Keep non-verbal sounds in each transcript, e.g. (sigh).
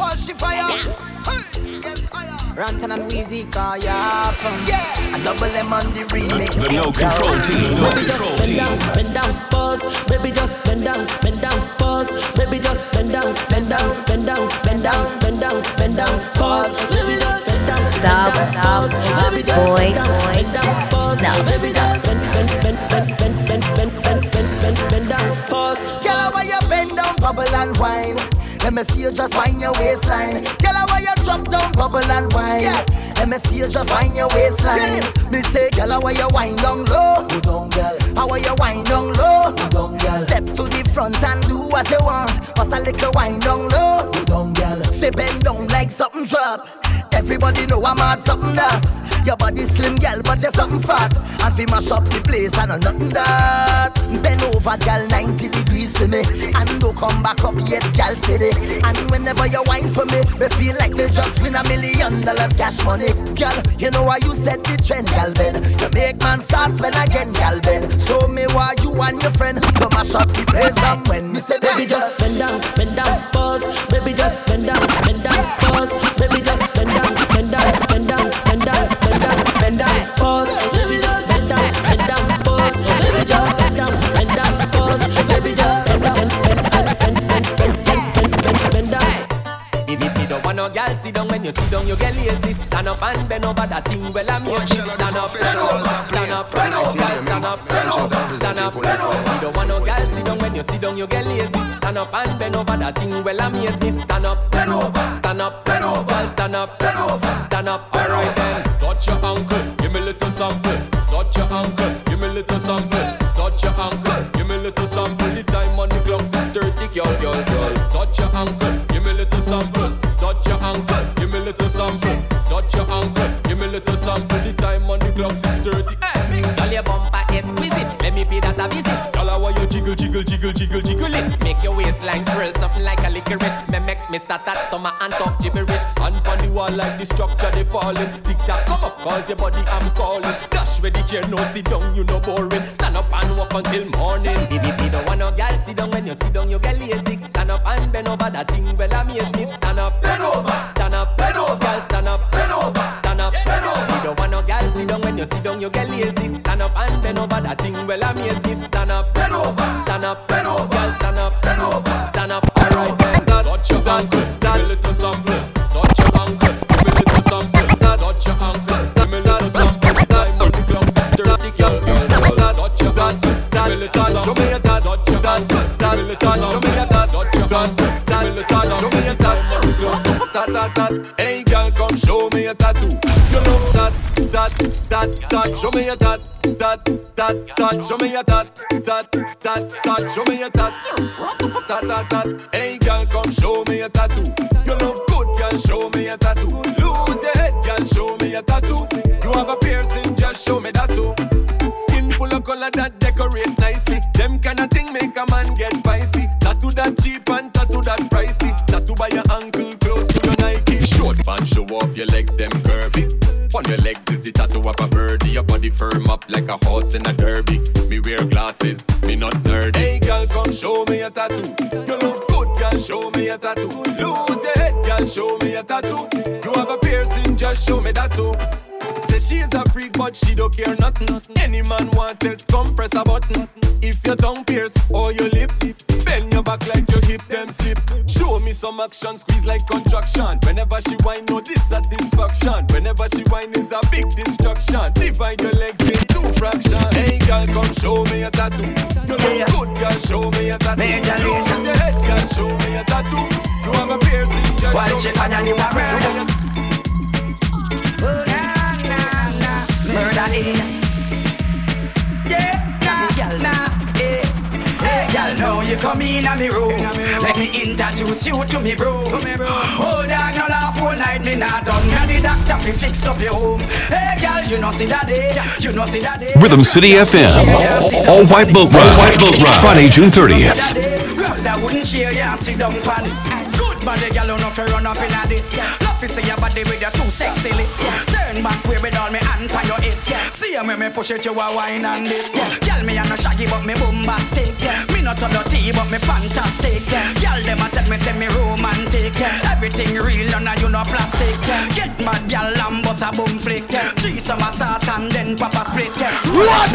While she fire. Hey, yes, I am. Rantan and Weezy, cause you're from. Yeah, a double M on the remix. The No Control Team. No Baby just Control bend Team. down, bend down, pause. Baby just bend down, bend down, pause. Baby just bend down, bend down, bend down, bend down, bend down, bend down, pause. Baby just bend down, Stop, bend down, stop, pause. stop, Baby just boy, bend down, boy. bend down, pause. Stop, Baby just bend, bend, bend, bend, bend, bend, bend, bend, bend, bend, bend down, pause. Girl, why you bend down, bubble and wine? Let me see you just wind your waistline. Girl, why you drop down, bubble and wine? Let me see you just wind your waistline. Me say, girl, why you wind down low? Go down, girl. How are you wind down low? Go down, girl. Step to the front and do what you want. Bust a little wind down low. Go down, girl. Say bend down like something drop. Everybody know I'm at something that. Your body slim, girl, but you're something fat. And we mash up the place, I know nothing that. Bend over, girl, 90 degrees for me. And don't come back up yet, girl, steady. And whenever you whine for me, me feel like me just win a million dollars cash money. Girl, you know why you set the trend, girl, Ben. You make man start spend again, girl, Ben. So me why you and your friend go mash up the place and when me say, Baby just bend down, bend down, pause. Baby just bend down, bend down, pause. Baby just bend down, you sit down, you get lazy. Stand up and bend over that thing. Well, I'm here. Stand up, stand up, bend over, stand up, bend over, stand up, bend over. Me don't want no girl sit down when you sit down, you get lazy. Stand up and bend over that thing. Well, I'm here. Stand up, bend over, stand up, bend over, stand up, bend over, stand up. Alright then, touch your ankle, me that stomach and talk gibberish. Hand on the wall like the structure they falling. Tick tock, come up, cause your body I'm calling. Dash where the chair, no sit down, you no boring. Stand up and walk until morning. Baby, me don't want no girl sit down when you sit down, you get lazy. Stand up and bend over that thing. Well, amaze me. Stand up, bend over, that, that. Show me your tat, that, that, that. Show me your tat, that, that, that. Show me your tat, tat, tat, tat. Hey, girl, come show me your tattoo. You look good, girl. Show me your tattoo. Lose your head, girl. Show me your tattoo. You have a piercing, just show me that too. Skin full of color that decorate nicely. Them kind of thing make a man get spicy. Tattoo that cheap and tattoo that pricey. Tattoo by your ankle close to your Nike. Short pants show off your legs, them curvy. On your legs is the tattoo of a birdie. Your body firm up like a horse in a derby. Me wear glasses, me not nerdy. Hey girl, come show me a tattoo. You look good, girl. Show me a tattoo. Lose your head, girl. Show me a tattoo. You have a piercing, just show me that too. Say she's a freak, but she don't care nothing. Any man want this, come press a button. If your tongue pierce or your lip, bend your back like your hip them slip. Show me some action, squeeze like contraction. Whenever she whine, no dissatisfaction. Whenever she whine is a big destruction. Divide your legs in two fractions. Hey girl, come show me a tattoo. You look good, girl, show me a tattoo. Major Lose reason. your head, girl, show me a tattoo. You have a piercing, just While show she me a tattoo. married. Show me a oh, Murder in. You come in a me room. Let me introduce you to me bro. Hold on, no laugh all night, me not done. Now the doctor fi fix up your home. Hey, girl, you know see that day, you know see that day. Rhythm City FM. All, all white boat ride. White boat ride. Friday, June 30th. That that wouldn't cheer ya, sit down pan. Good Bad body girl, you know fi run up in a this. To see your body with your two sexy lips. Turn back way with all me hand on your hips. See me me push it, you a wine and dip. Girl, me a no shaggy but me bombastic. Me not on the tea but me fantastic. Girl, them a tell me say me romantic. Everything real and you no plastic. Get mad, girl, and bust a boom flick. Three summer sauce and then pop a split. Run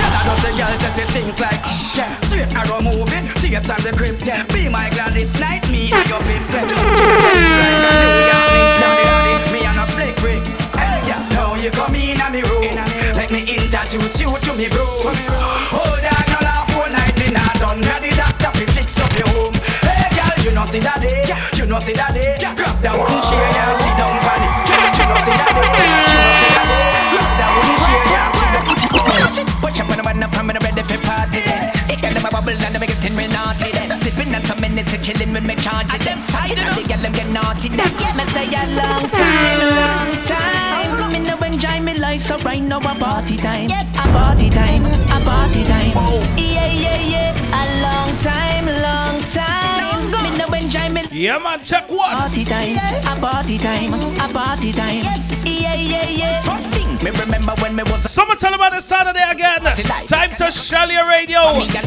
Tell her girl just a tears on the grip Be my Gladys Knight, me and your pip Me and a slick brick Yeah, now you come in a me room. Let me introduce you to me bro Hold on, no laugh all night in a done. Now the doctor fi fix up your home Hey girl, you know see that day. You know see that day. Grab that one chair and sit down on it You know see that day. You know see that day. Grab that one chair and sit down. Push up on the up, I'm ready for party. It can never bubble and make it in me naughty. Sipping on some minutes, chilling with me charging them side of the girl, them get naughty. Me say a long time, long time. Uh-huh. Me know enjoy me life, so right now a party time. A party time, mm-hmm. a party time. Oh. Yeah, yeah, yeah Yeah, man, check what? Party time, a party time, a party time Yeah, yeah, yeah First thing, me remember when me was Someone tell about the Saturday again. Time to shell your radio.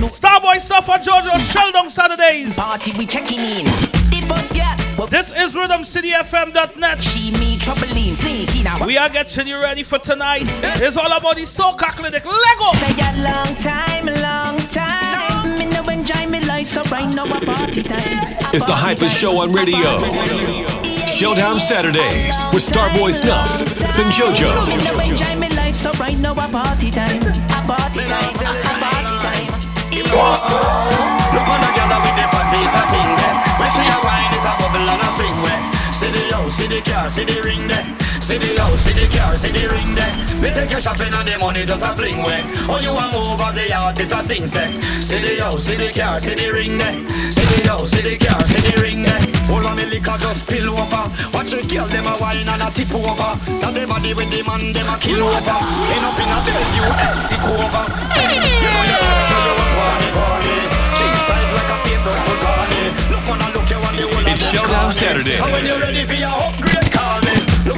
Starboy Snuff on Jojo Showdown Saturdays. Party we checking in. This is RhythmCityFM.net. She me troubling, sneaky now. Uh, we are getting you ready for tonight. It's all about the soca clinic. Lego. Say a long time, long so right now a party time. It's the hypest show on radio. Showdown Saturdays with Starboy Snuff and JoJo. Eh? Swing where. See the house, see the car, see the ring there. See the house, see the car, see the ring there. Me take you shopping and the money just a fling way. Oh, you a move of the artist a sing say. See the house, see the car, see the ring there. See the house, see the car, see the ring there. All of me liquor just spill over. Watch the girl them a wine and a tip over. That the body with the man them a kill over. End up in a bed you else over. You know you so you a party party. Jeans tight like a paper Look on a look you on the whole of It's them Showdown call me. Saturdays. So when you ready for your upgrade, call me. Look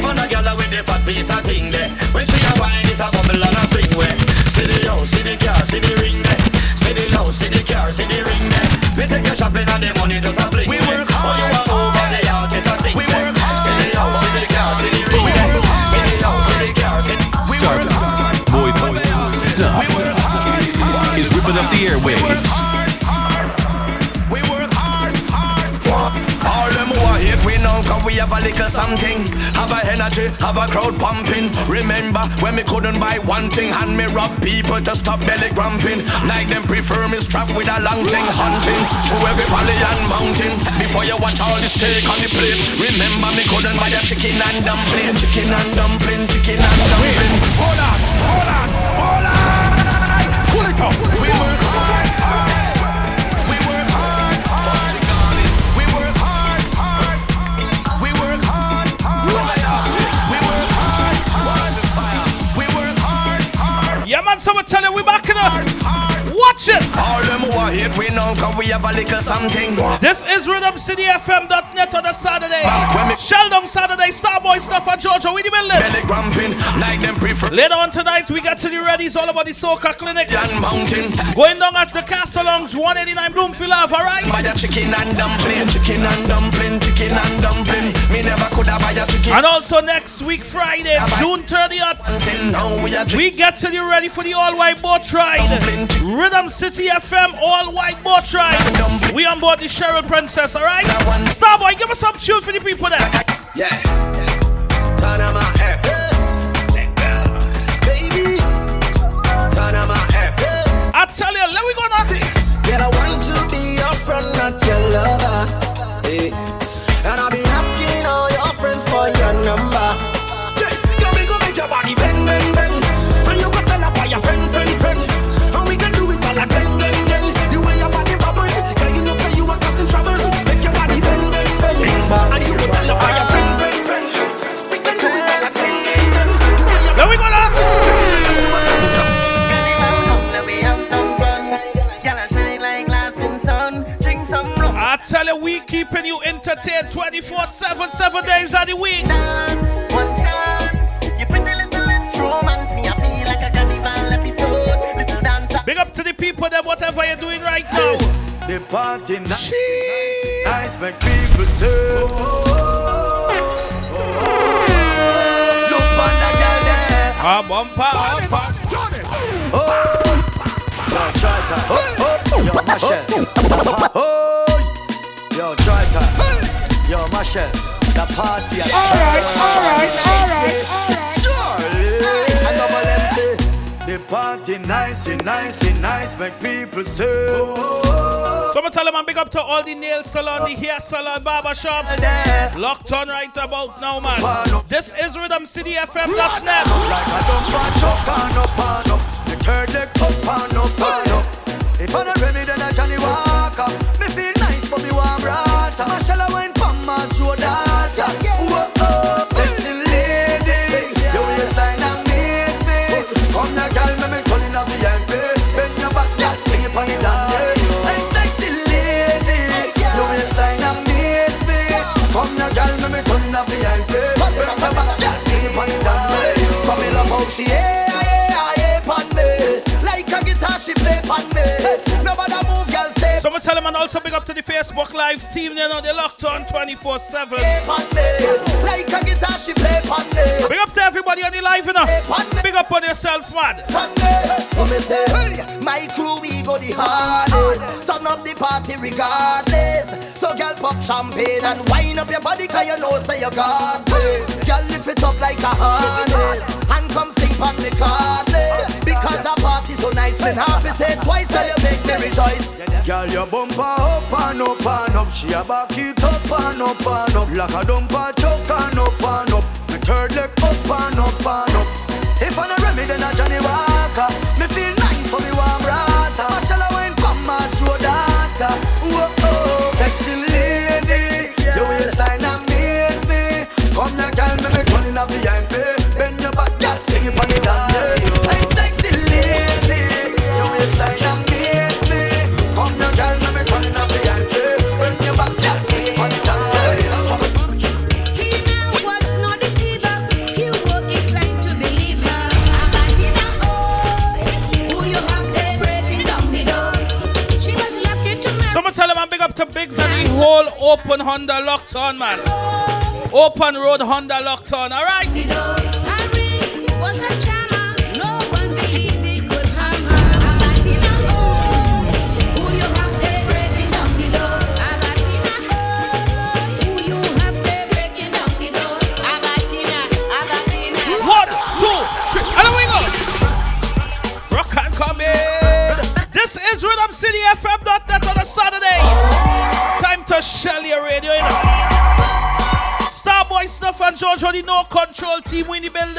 on a girl with the fat piece of thing there. When she a wine, it a bubble and a swing way. See the house, see the car, see the ring there. See the house, see the car, see the ring there. We take your shopping and the money just a bling. We work hard. Oh, you a over the artist a sing. We work hard. See the house, see the car, see the ring there. See the house, see the car, see the. We work hard. Boy, Snuff is ripping up the airwaves. We know cause we have a little something. Have a energy, have a crowd pumping. Remember when we couldn't buy one thing And me rob people to stop belly grumping. Like them prefer me strapped with a long thing Hunting through every valley and mountain. Before you watch all the steak on the plate Remember me couldn't buy a chicken and dumpling. Chicken and dumpling, chicken and dumpling. Hold on, hold on, hold on. Pull it up. Hard, man, someone tell you we back in it. Watch it. All them who are hate we know cause we have a little something. This is RhythmCityFM.net on a Saturday. Showdown Saturday, Starboy Snuff on Georgia. We the. Belly grumping like them prefer Later on tonight, we got to the ready. It's all about the Soca Clinic. and mountain. Going down at the Castle Lounge, 189 Bloomfield Ave, alright? Chicken and dumpling, chicken and dumpling, chicken and dumpling. Me never could have buy a chicken. And also next week, Friday, June 30th, we get to the ready for the all white boat ride. Rhythm City FM all white boat ride. We on board the Cheryl Princess, alright? Starboy, give us some tune for the people there. Yeah. Turn on my air Baby. Turn on my air I tell you, let me go the week. Dance, one chance. Your pretty little lips romance me. I feel like a carnival episode. Little dancer. Big up to the people that whatever you're doing right now. The party nice, Jeez. nice make people say. Look on the girl there. Ah, bumper, bumper. Yo, try that. Yo, Machel. Oh, yo, try that. Yo, Machel. The party. Alright, alright, alright, Charlie. I know what them say. The party nice, nice, nice make people say. Oh. Someone tell them I'm big up to all the nail salon, the hair salon, barber shops. Locked on right about now, man. This is RhythmCityFM.net. Like a dump and chuck and up and up. The third leg up and up and up. If I not Remy, then I Johnny Walker. Me feel nice, but me warm rata. Marshall, I went from my shoulder. Someone tell them and also big up to the Facebook Live team. They know they locked on 24 7. Like a guitar she play pan. Big up to everybody on the live, you know. Big up on yourself, man. Oh, hey, my crew we go the hardest. Turn up the party regardless. So girl pop champagne and wind up your body 'cause you know say you got this. Girl lift it up like a harness and come on the cardless. Because the party so nice when half is said twice so you make me rejoice. Girl, your bumper up and up and up. She a back it up and up and up. Like a dumper chuck and up and up. Me third leg up and up and up. If I not Remy, then I Johnny Walker. Me feel to Biggs and the whole open Honda locked on, man. Open road Honda locked on, alright? RhythmCityFM.net on a Saturday. Time to shell your radio, you know. Starboy Snuff and George on No Control team we in the building.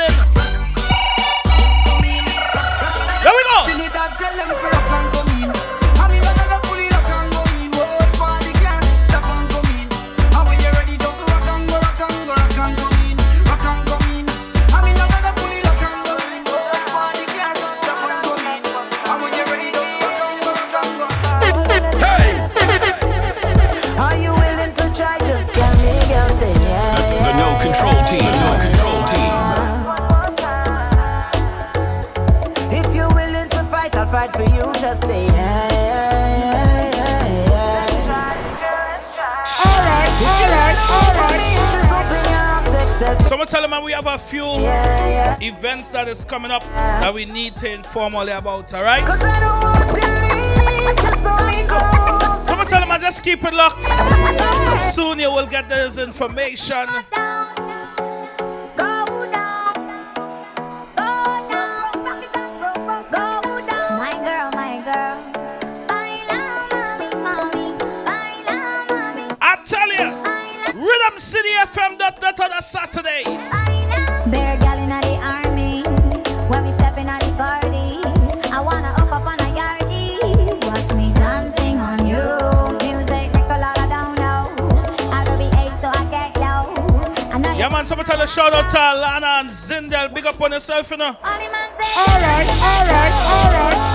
There we go. Just say yeah. yeah, alright. Just open your arms, accept. Someone tell them we have a few Yeah, yeah. events that is coming up that we need to inform all about, alright? Cause I just so me. Someone tell them man, just keep it locked. Soon you will get this information. RhythmCityFM.net on a Saturday. Bear gal inna the army. When we step inna the party, I wanna hook up on a yardie. Watch me dancing on you. Music make a lot of down low. I don't behave so I get low. I know Yeah, man, someone tell a shout out to Alana and Zindel. Big up on yourself, you know. Alright, alright, alright,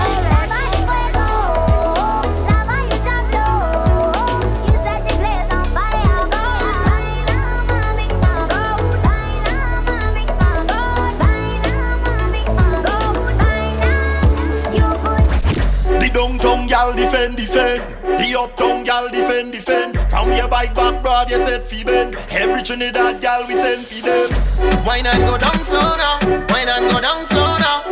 gal defend, defend. The uptown gal defend, defend. From your bike back, broad, you said fi bend. Every Trinidad gal we send fi them. Wine and go down slow now. Wine and go down slow now.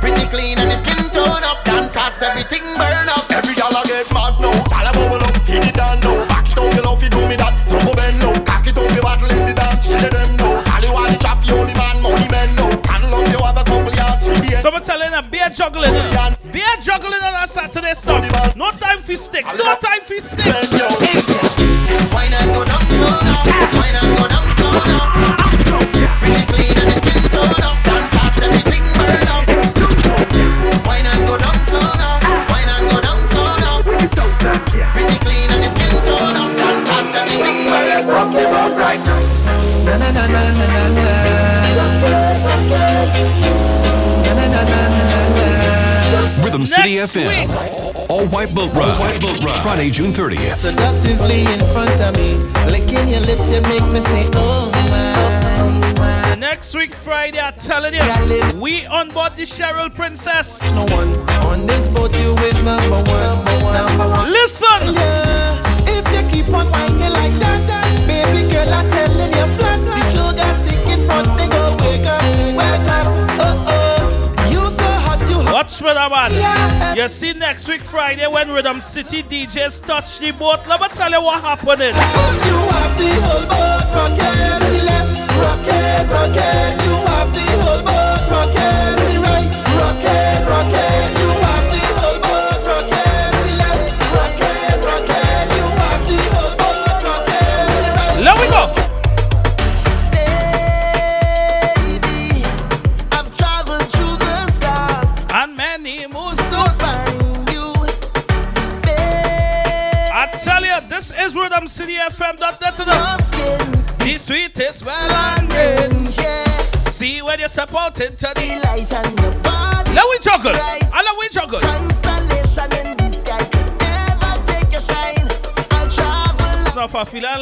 Pretty clean and the skin tone up. Dance hot, everything burn up. Every gal a get mad now. Gal a bubble up, hit it down now. Back it up, you love fi do me that. So go bend now. Cock it up, you battle in the dance. You let them know. Gal you want the chop, you only man, money men know. Paddle up, you have a couple yards fi the end. Someone telling them beer juggling. Uh. Beer juggling on a Saturday stuff. No time for stick. No time for stick. Rhythm City FM. All white boat ride. All white boat ride. Friday, June 30th. Seductively in front of me, licking your lips, you make me say, oh my. Next week, Friday, I'm telling you, we on board the Cheryl Princess. No one on this boat, you is number one, number one. Listen. Yeah, if you keep on whining like that, that baby girl, I'm telling you flat, the sugar stick in front, they go wake up, wake up, you hot. Watch me, that man. Yeah. You see next week, Friday, when Rhythm City DJs touch the boat. Let me tell you what happening.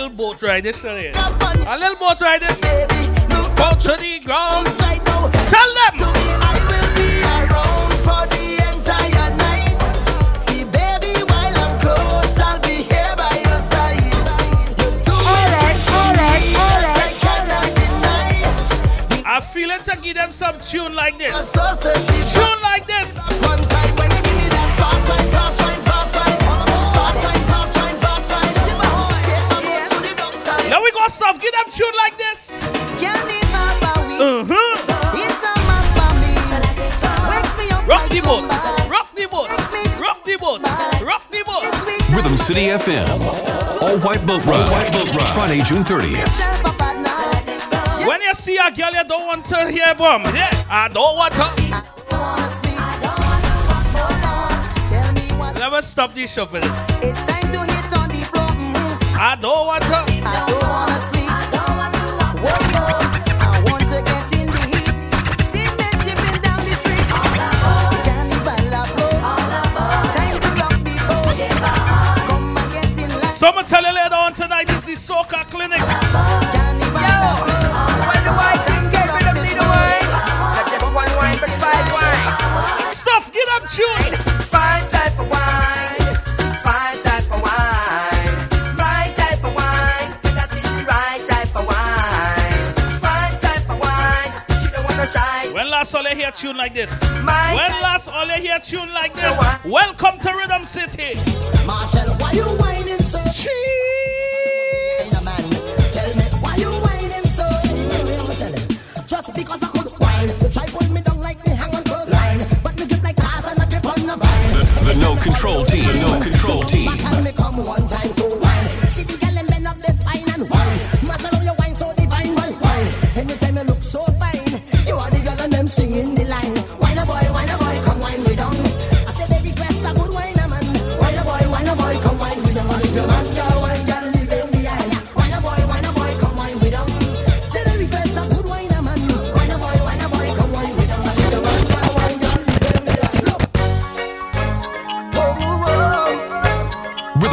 Little boat ride this today. A little boat ride this. Go to the ground. Tell them. me, I will be around for the entire night. See, baby, while I'm close, I'll be here by your side. You Alright, alright, alright, I cannot deny. I feel it to give them some tune like this. Tune like this. The. Let we go stuff. Give them tune like this. Can't leave my Bowie. Uh-huh. It's a must for me. Wakes me up Rock the boat. Rock the boat. Rock the boat. Rock the boat. Rhythm City FM. All white boat ride. All white boat ride. Friday, June 30th. When you see a girl you don't want to hear bomb, yeah, I don't want to. Tell me what Never stop this shuffling. I don't want to. I don't wanna sleep. Whoa, whoa. I want to get in the heat. See men chipping down the street. Carnival approach. Time to rock the boat. Come and get in line. Someone tell you later on tonight this is the Soca Clinic. Carnival tune like this? My When last all you hear tune like this? Welcome to Rhythm City. Marshall, why you whining so? Cheese. Tell me why you whining so? Just because I could whine, you try pull me down like me hang on clothesline, but me grip like cars and I grip on the vine. The No Control Team. The No Control Team. Back and me come one time to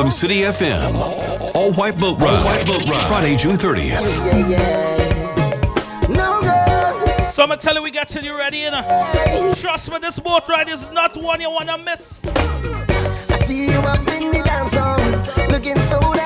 from City FM. All White Boat Ride. All White Boat Ride. Friday, June 30th. Yeah, yeah. No. So I'm we got till you ready, and. Trust me, this boat ride is not one you wanna miss. I see you up in the dance looking so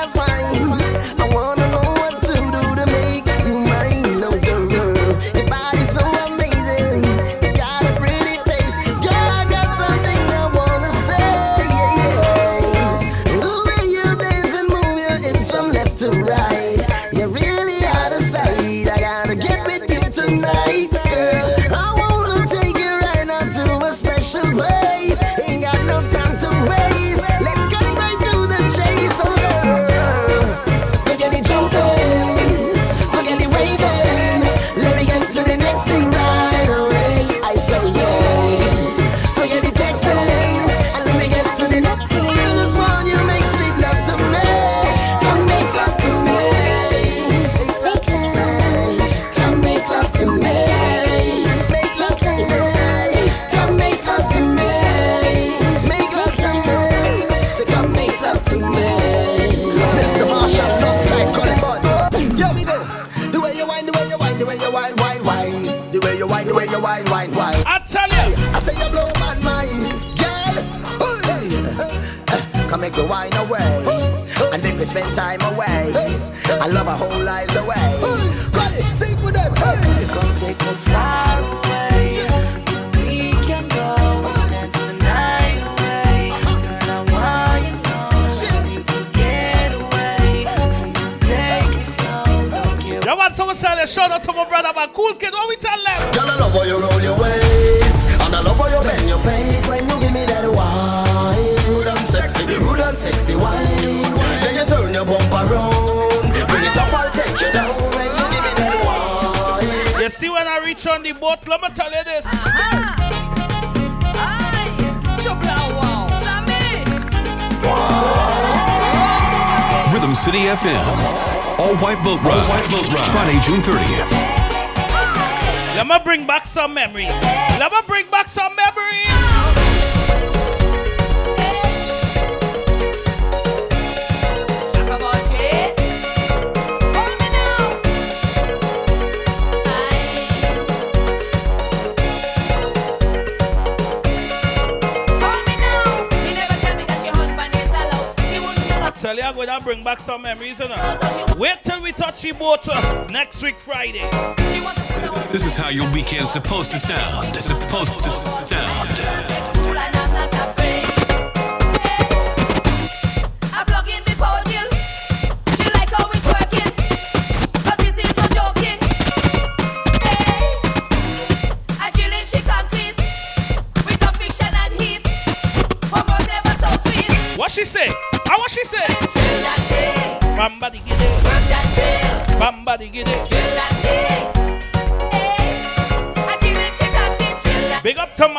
catch on the boat, let me tell you this. Uh-huh. Rhythm City FM. All white boat ride. All white boat ride. Friday, June 30th. Let me bring back some memories. Let me bring back some memories. I'm going to bring back some memories. You know? Wait till we touch the boat uh, next week, Friday. This is how your weekend's supposed to sound. Supposed to.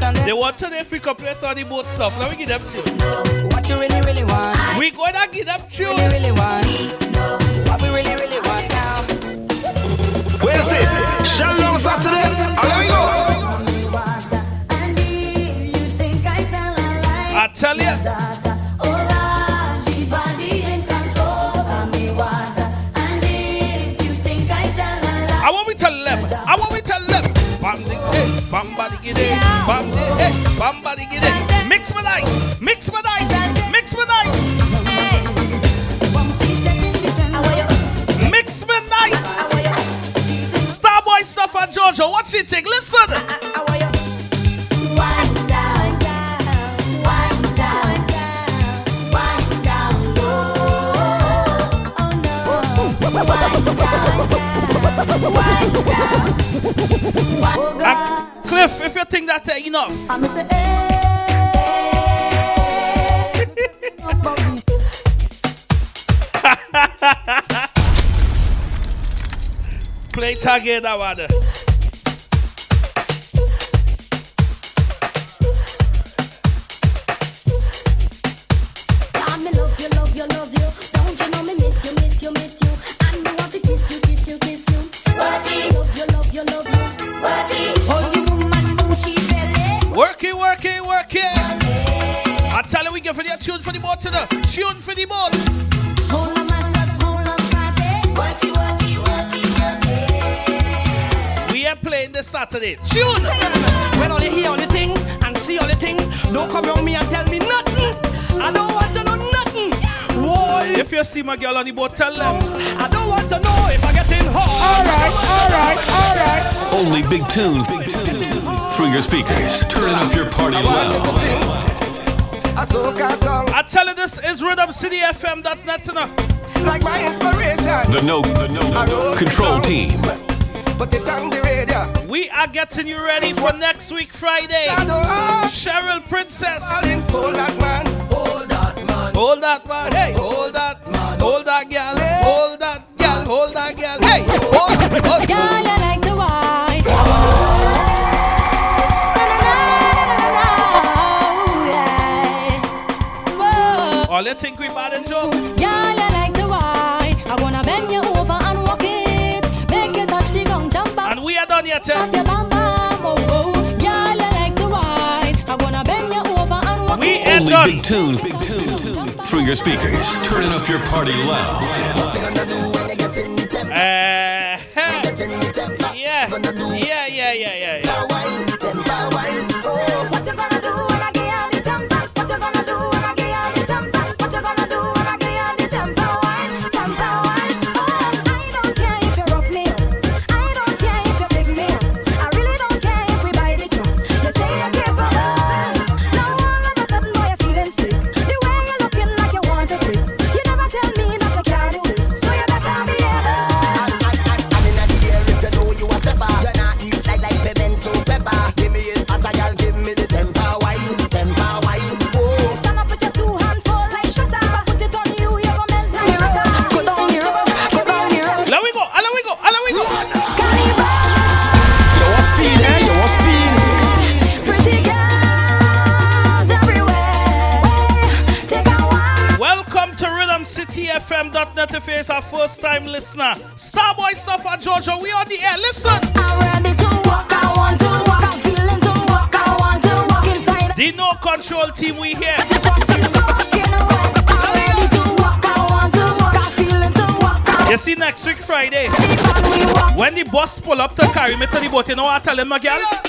They want to the Africa place all the boat stuff. Let me get them tune. What you really, really want? We gonna get them tune. Really, really want. cheating. Listen. Uh, Cliff, if you think that's uh, enough. I'm say, hey, Play target that one. To the tune for the boat. We are playing this Saturday. Tune. When all you hear all the thing and see all the thing, don't come around me and tell me nothing. I don't want to know nothing. Whoa. If you see my girl on the boat, tell them. I don't want to know if I get in hot. Alright, alright, alright. Only big tunes, big tunes through your speakers. Turn up your party loud. I tell you this is Rhythm City FM.net enough. Like my inspiration. The no, the no no, no control team. But they on the radio. We are getting you ready for next week, Friday. Cheryl Princess. Hold that man. Hold that man. Hold that man. Hey, hold that man. Hold that girl. Hold that girl. Hold that girl. Hey, hold, hold. Girl, All you think we bad and joke? Girl, you like the wine. I wanna bend you over and walk it. Make you touch the ground, jump up. And we are done yet. Up your bam bam, oh oh. Girl, you like the wine. I wanna bend you over and walk We it. are Only done. big tunes, big tunes through your speakers. Turning up your party loud. Uh, boat, you know what I tell him, my girl?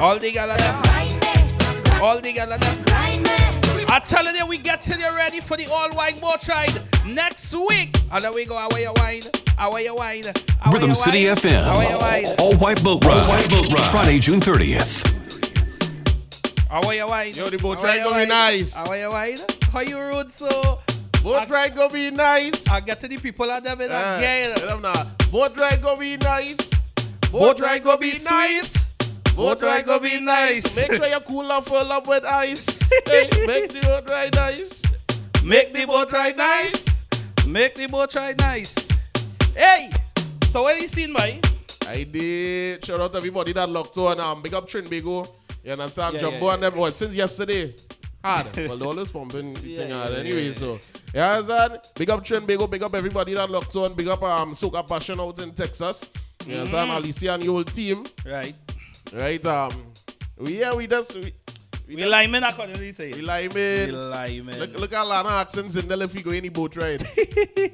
All the gal of them, all the gal of them. I tell you, we get to you ready for the all wine boat ride next week. And then we go away your wine, away your wine. away Rhythm your City wine, away your wine. FM. All white boat ride. Friday, June 30th. How are you wine? Yo, the boat ride gonna be nice. How are you wine? How you rude so? Boat ride gonna be nice. I get to the people out there with Eh, again. tell them. Boat ride gonna be nice. Boat ride gonna be nice. Boat ride gonna be nice. Make sure your cooler full up with ice. (laughs) hey, make the boat ride nice. Make the boat ride nice. Make the boat ride nice. Hey, so what you seen, man? I did. Shout out to everybody that locked on. Um, big up Trinbago. You understand? Yeah, Jumbo yeah, and them. Well, since yesterday. Hard. well, they always pumping the (laughs) Yeah, thing hard yeah, anyway. yeah, So, you understand? Big up Trinbago. Big up everybody that locked on. Big up um, Soca Passion out in Texas. You understand? Mhm. Alicia and your whole team. Right. Right. Um, we, yeah, we just. We, We liming according to what you say. We liming. We liming. Look, look at Lana asking Zindel if we go any boat ride. (laughs)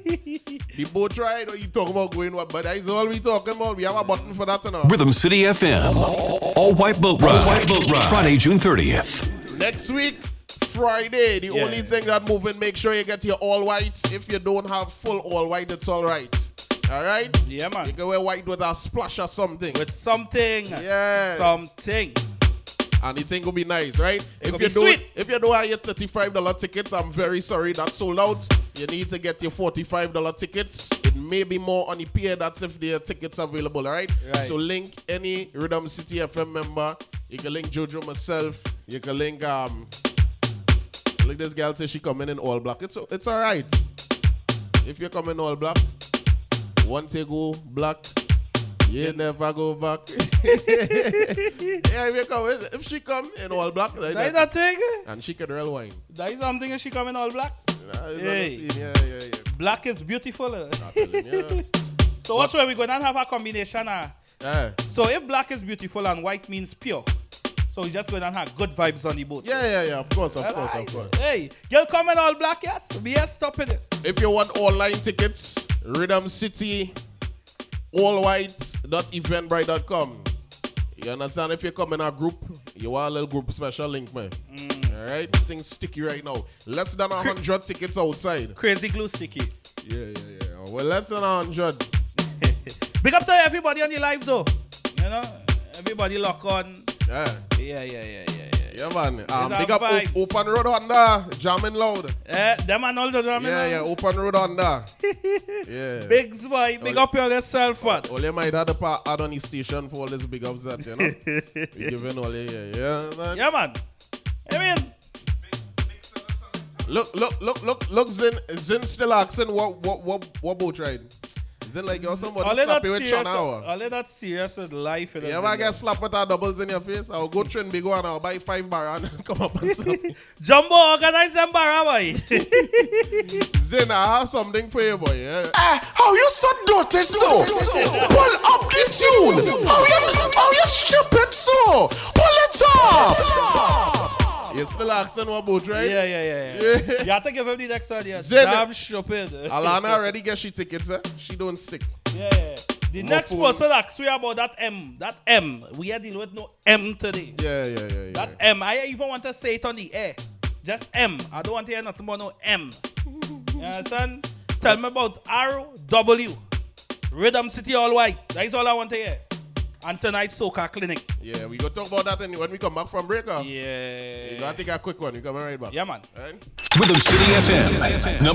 the boat ride, or you talking about going what? But that's all we talking about. We have a button for that now. Rhythm City FM. All white boat ride. All white boat ride. Friday, June 30th. Next week, Friday, the Yeah. only thing that moving, make sure you get your all whites. If you don't have full all white, it's all right. All right? Yeah, man. You can wear white with a splash or something. With something. Yeah. Something. and the thing will be nice, right? It if you do sweet. if you do have your thirty-five dollar tickets, I'm very sorry that's sold out. You need to get your forty-five dollar tickets. It may be more on the pier. That's if the tickets available, all right? Right. So link any Rhythm City FM member. You can link Jojo myself. You can link um. Look, this girl says she coming in all black. It's it's all right. If you come in all black, once you go black, you never go back. (laughs) yeah, if you come if she come in all black, That is that, that thing? and she can real wine. That is something and she coming all black. Nah, Hey. not the scene. Yeah, yeah, yeah. Black is beautiful. yeah. (laughs) so what's where we going to have a combination? Uh? Yeah. So if black is beautiful and white means pure, so we just going to have good vibes on the boat. Yeah, yeah, yeah. Of course, of course, of course. Hey, girl coming all black, yes? We are stopping it. If you want online tickets, Rhythm City, allwhite.eventbrite.com. You understand? If you come in a group, you want a little group special link, man. Mm. All right? Things sticky right now. Less than a hundred tickets outside. Crazy glue sticky. Yeah, yeah, yeah. Well, less than a hundred. (laughs) Big up to everybody on the live though. You know, everybody lock on. Yeah. Yeah, yeah, yeah, yeah, yeah. Yeah, man. Um, big up o- Open Road Honda, jamming loud. Eh, them and all the drumming. Yeah, yeah, Open Road Honda. (laughs) yeah. Big boy, big up your yourself, what? You might have to add on the station for all this big ups that, you know? (laughs) we giving you, yeah, yeah. Man. Yeah, man. I mean, Look, look, look, look, look, Zin, Zin still asking what, what, what, what boat ride? Zin like you're somebody all of that with serious, Chanawa. all of that serious with life. You ever get slapped with our doubles in your face? I'll go train big one, I'll buy five bar and (laughs) come up and slap. (laughs) Jumbo organize them boy. (laughs) Zin, I have something for you, boy. Yeah. Eh, how you so dirty so? Pull up the tune. How you how you stupid so? Pull it up. You still asking what boat ride? Yeah, yeah, yeah, yeah. you have to give him the next one. Yeah. Zin, Damn stupid. Alana already get she tickets, eh? She don't stick. Yeah, yeah. The More next fool. person asks you about that M. That M. We are dealing with no M today. Yeah, yeah, yeah, yeah. That M. I even want to say it on the air. Just M. I don't want to hear nothing about no M. you understand? Tell me about RW. Rhythm City All White. That is all I want to hear. And tonight's Soca Clinic. Yeah, we go talk about that when we come back from break. huh? Yeah. You gotta take a quick one. You coming right back. Yeah, man. Right? Rhythm City FM. Number